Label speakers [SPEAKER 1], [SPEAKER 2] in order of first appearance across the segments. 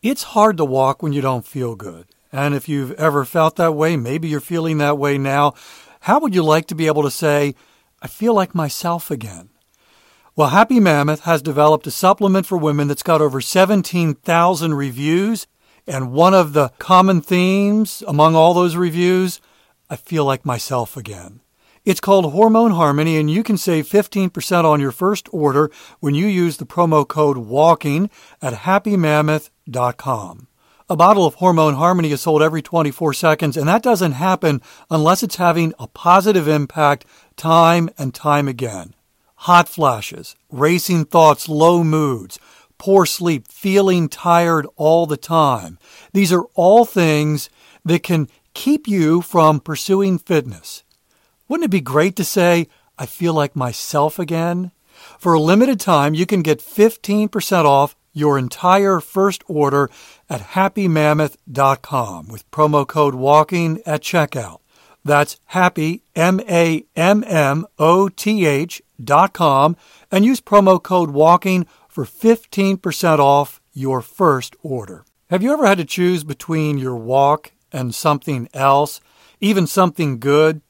[SPEAKER 1] It's hard to walk when you don't feel good. And if you've ever felt that way, maybe you're feeling that way now, how would you like to be able to say, I feel like myself again? Well, Happy Mammoth has developed a supplement for women that's got over 17,000 reviews. And one of the common themes among all those reviews, I feel like myself again. It's called Hormone Harmony, and you can save 15% on your first order when you use the promo code WALKING at happymammoth.com. A bottle of Hormone Harmony is sold every 24 seconds, and that doesn't happen unless it's having a positive impact time and time again. Hot flashes, racing thoughts, low moods, poor sleep, feeling tired all the time. These are all things that can keep you from pursuing fitness. Wouldn't it be great to say, I feel like myself again? For a limited time, you can get 15% off your entire first order at happymammoth.com with promo code WALKING at checkout. That's happy, M A M M O T H dot com, and use promo code WALKING for 15% off your first order. Have you ever had to choose between your walk and something else, even something good?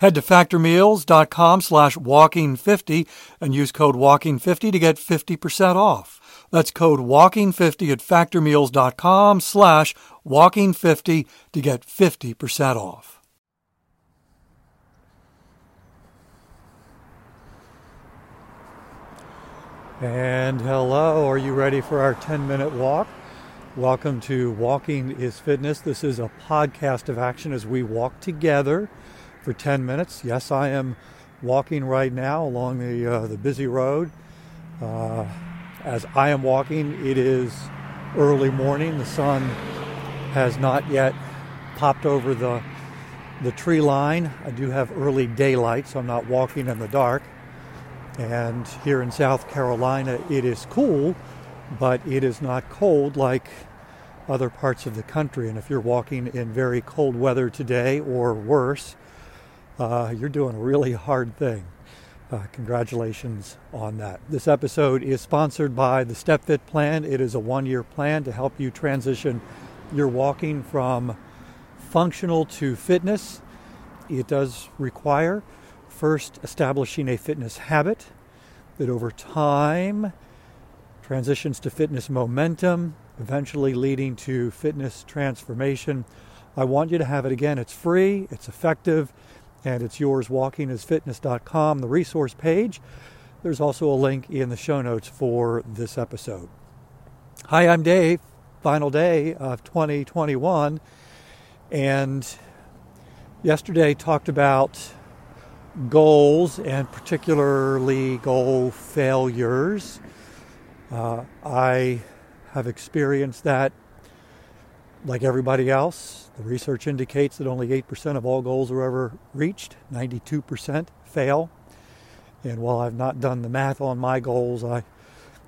[SPEAKER 1] Head to factormeals.com slash walking50 and use code walking50 to get 50% off. That's code walking50 at factormeals.com slash walking50 to get 50% off. And hello, are you ready for our 10 minute walk? Welcome to Walking is Fitness. This is a podcast of action as we walk together for 10 minutes. Yes, I am walking right now along the, uh, the busy road. Uh, as I am walking, it is early morning. The sun has not yet popped over the, the tree line. I do have early daylight, so I'm not walking in the dark. And here in South Carolina, it is cool, but it is not cold like other parts of the country. And if you're walking in very cold weather today or worse, uh, you're doing a really hard thing. Uh, congratulations on that. This episode is sponsored by the StepFit plan. It is a one year plan to help you transition your walking from functional to fitness. It does require first establishing a fitness habit that over time transitions to fitness momentum, eventually leading to fitness transformation. I want you to have it again. It's free, it's effective, and it's yours walkingisfitness.com, the resource page. There's also a link in the show notes for this episode. Hi, I'm Dave. Final day of 2021. And yesterday talked about goals and particularly goal failures. Uh, I have experienced that like everybody else, the research indicates that only 8% of all goals are ever reached, 92% fail. And while I've not done the math on my goals, I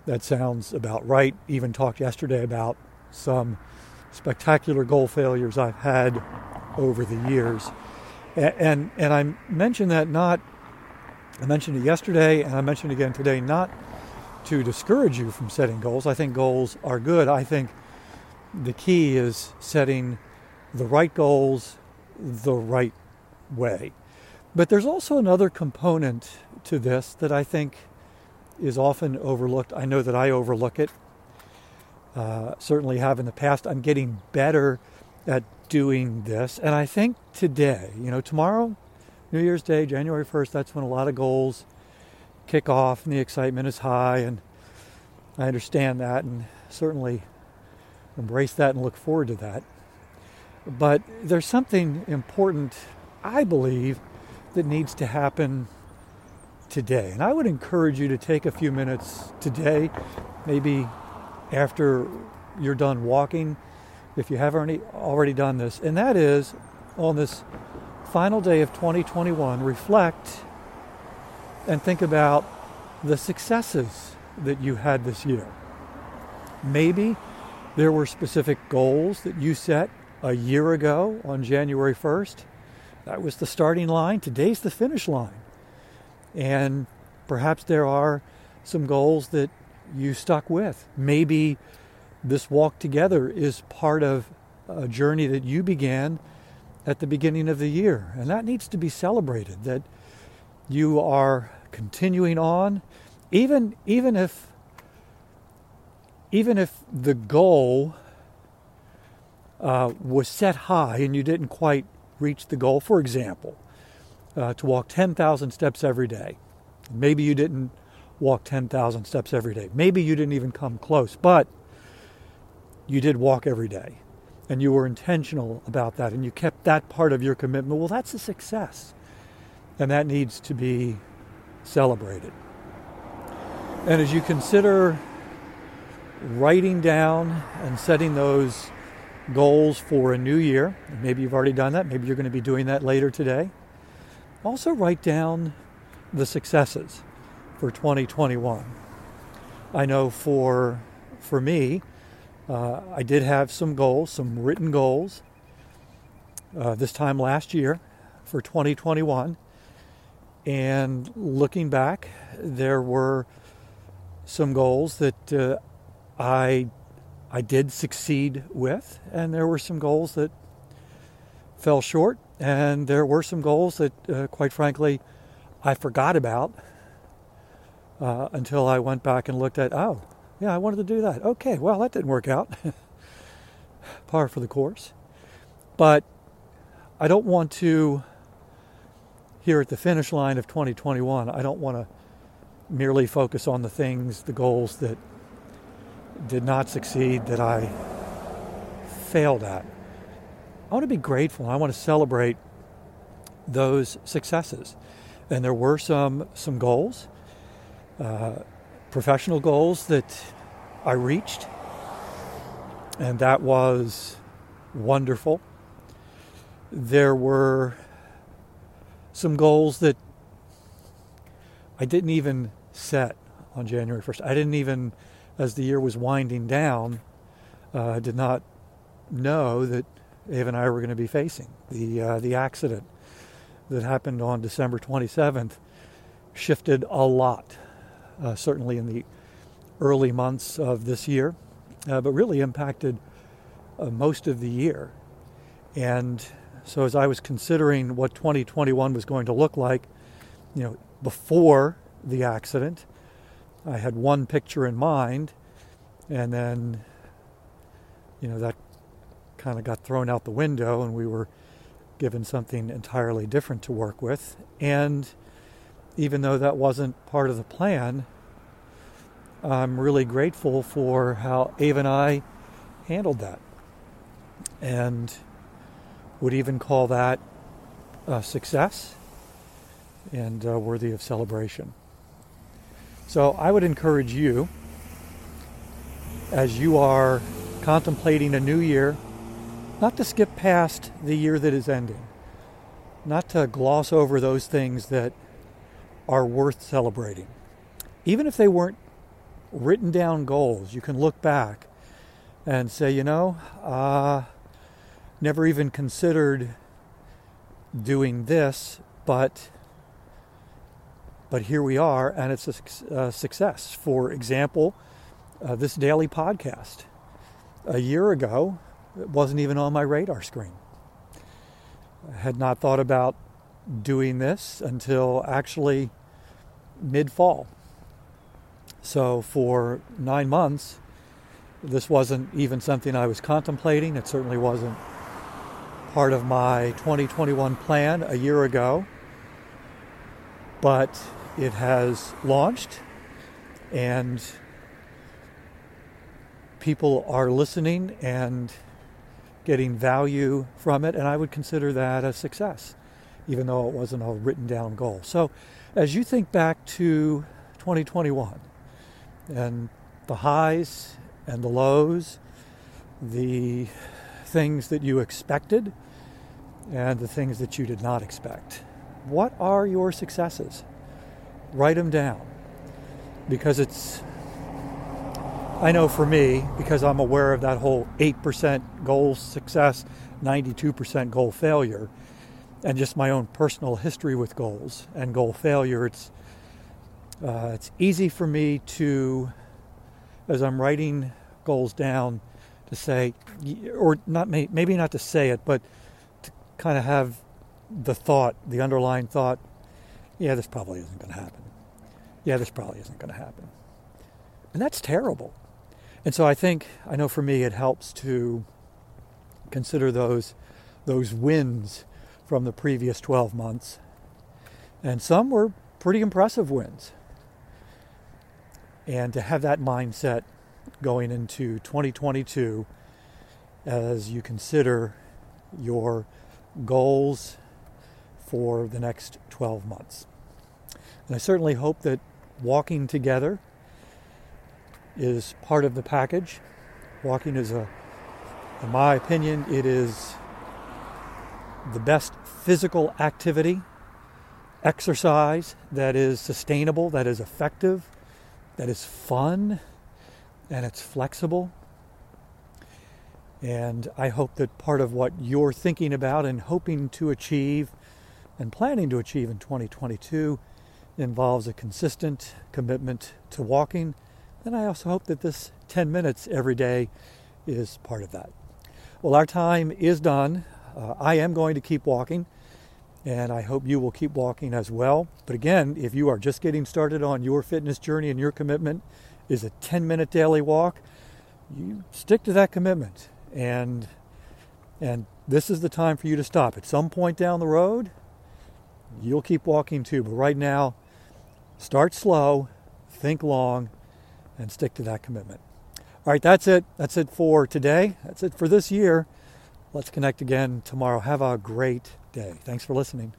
[SPEAKER 1] that sounds about right. Even talked yesterday about some spectacular goal failures I've had over the years. And, and, and I mentioned that not, I mentioned it yesterday and I mentioned it again today, not to discourage you from setting goals. I think goals are good. I think the key is setting the right goals the right way. But there's also another component to this that I think is often overlooked. I know that I overlook it. Uh, certainly have in the past. I'm getting better at doing this. And I think today, you know, tomorrow New Year's Day, January 1st, that's when a lot of goals kick off and the excitement is high. And I understand that and certainly embrace that and look forward to that. But there's something important, I believe, that needs to happen today. And I would encourage you to take a few minutes today, maybe after you're done walking, if you haven't already done this, and that is on this final day of 2021, reflect and think about the successes that you had this year. Maybe there were specific goals that you set a year ago on January 1st. That was the starting line. Today's the finish line. And perhaps there are some goals that you stuck with. Maybe this walk together is part of a journey that you began at the beginning of the year. And that needs to be celebrated that you are continuing on even even if even if the goal uh, was set high and you didn't quite reach the goal, for example, uh, to walk 10,000 steps every day. Maybe you didn't walk 10,000 steps every day. Maybe you didn't even come close, but you did walk every day and you were intentional about that and you kept that part of your commitment. Well, that's a success. And that needs to be celebrated. And as you consider writing down and setting those goals for a new year, maybe you've already done that, maybe you're going to be doing that later today. Also, write down the successes for 2021. I know for for me, uh, I did have some goals, some written goals, uh, this time last year for 2021. And looking back, there were some goals that uh, I I did succeed with, and there were some goals that fell short, and there were some goals that, uh, quite frankly, I forgot about uh, until I went back and looked at. Oh, yeah, I wanted to do that. Okay, well, that didn't work out. Par for the course. But I don't want to, here at the finish line of 2021, I don't want to merely focus on the things, the goals that did not succeed, that I failed at. I want to be grateful. I want to celebrate those successes. And there were some some goals. Uh, professional goals that I reached, and that was wonderful. There were some goals that I didn't even set on January 1st. I didn't even, as the year was winding down, uh, did not know that Ava and I were going to be facing the uh, the accident that happened on December 27th shifted a lot uh, certainly in the early months of this year, uh, but really impacted uh, most of the year. And so, as I was considering what 2021 was going to look like, you know, before the accident, I had one picture in mind, and then, you know, that kind of got thrown out the window, and we were given something entirely different to work with. And even though that wasn't part of the plan, I'm really grateful for how Ava and I handled that. And would even call that a success and uh, worthy of celebration. So I would encourage you, as you are contemplating a new year, not to skip past the year that is ending, not to gloss over those things that are worth celebrating. Even if they weren't written down goals, you can look back and say, you know, uh, never even considered doing this, but but here we are, and it's a, a success. For example, uh, this daily podcast. A year ago, it wasn't even on my radar screen. I had not thought about doing this until actually mid fall. So for nine months, this wasn't even something I was contemplating. It certainly wasn't part of my 2021 plan a year ago. but it has launched and people are listening and getting value from it, and I would consider that a success, even though it wasn't a written down goal. So, as you think back to 2021 and the highs and the lows, the things that you expected and the things that you did not expect, what are your successes? Write them down. Because it's I know for me, because I'm aware of that whole 8% goal success, 92% goal failure, and just my own personal history with goals and goal failure, it's, uh, it's easy for me to, as I'm writing goals down, to say, or not maybe not to say it, but to kind of have the thought, the underlying thought, yeah, this probably isn't going to happen. Yeah, this probably isn't going to happen. And that's terrible. And so I think, I know for me, it helps to consider those, those wins from the previous 12 months. And some were pretty impressive wins. And to have that mindset going into 2022 as you consider your goals for the next 12 months. And I certainly hope that walking together is part of the package. Walking is a, in my opinion, it is the best physical activity, exercise that is sustainable, that is effective, that is fun, and it's flexible. And I hope that part of what you're thinking about and hoping to achieve and planning to achieve in 2022 involves a consistent commitment to walking and I also hope that this 10 minutes every day is part of that. Well, our time is done. Uh, I am going to keep walking, and I hope you will keep walking as well. But again, if you are just getting started on your fitness journey and your commitment is a 10 minute daily walk, you stick to that commitment. And and this is the time for you to stop. At some point down the road, you'll keep walking too. But right now, start slow, think long, and stick to that commitment. All right, that's it. That's it for today. That's it for this year. Let's connect again tomorrow. Have a great day. Thanks for listening.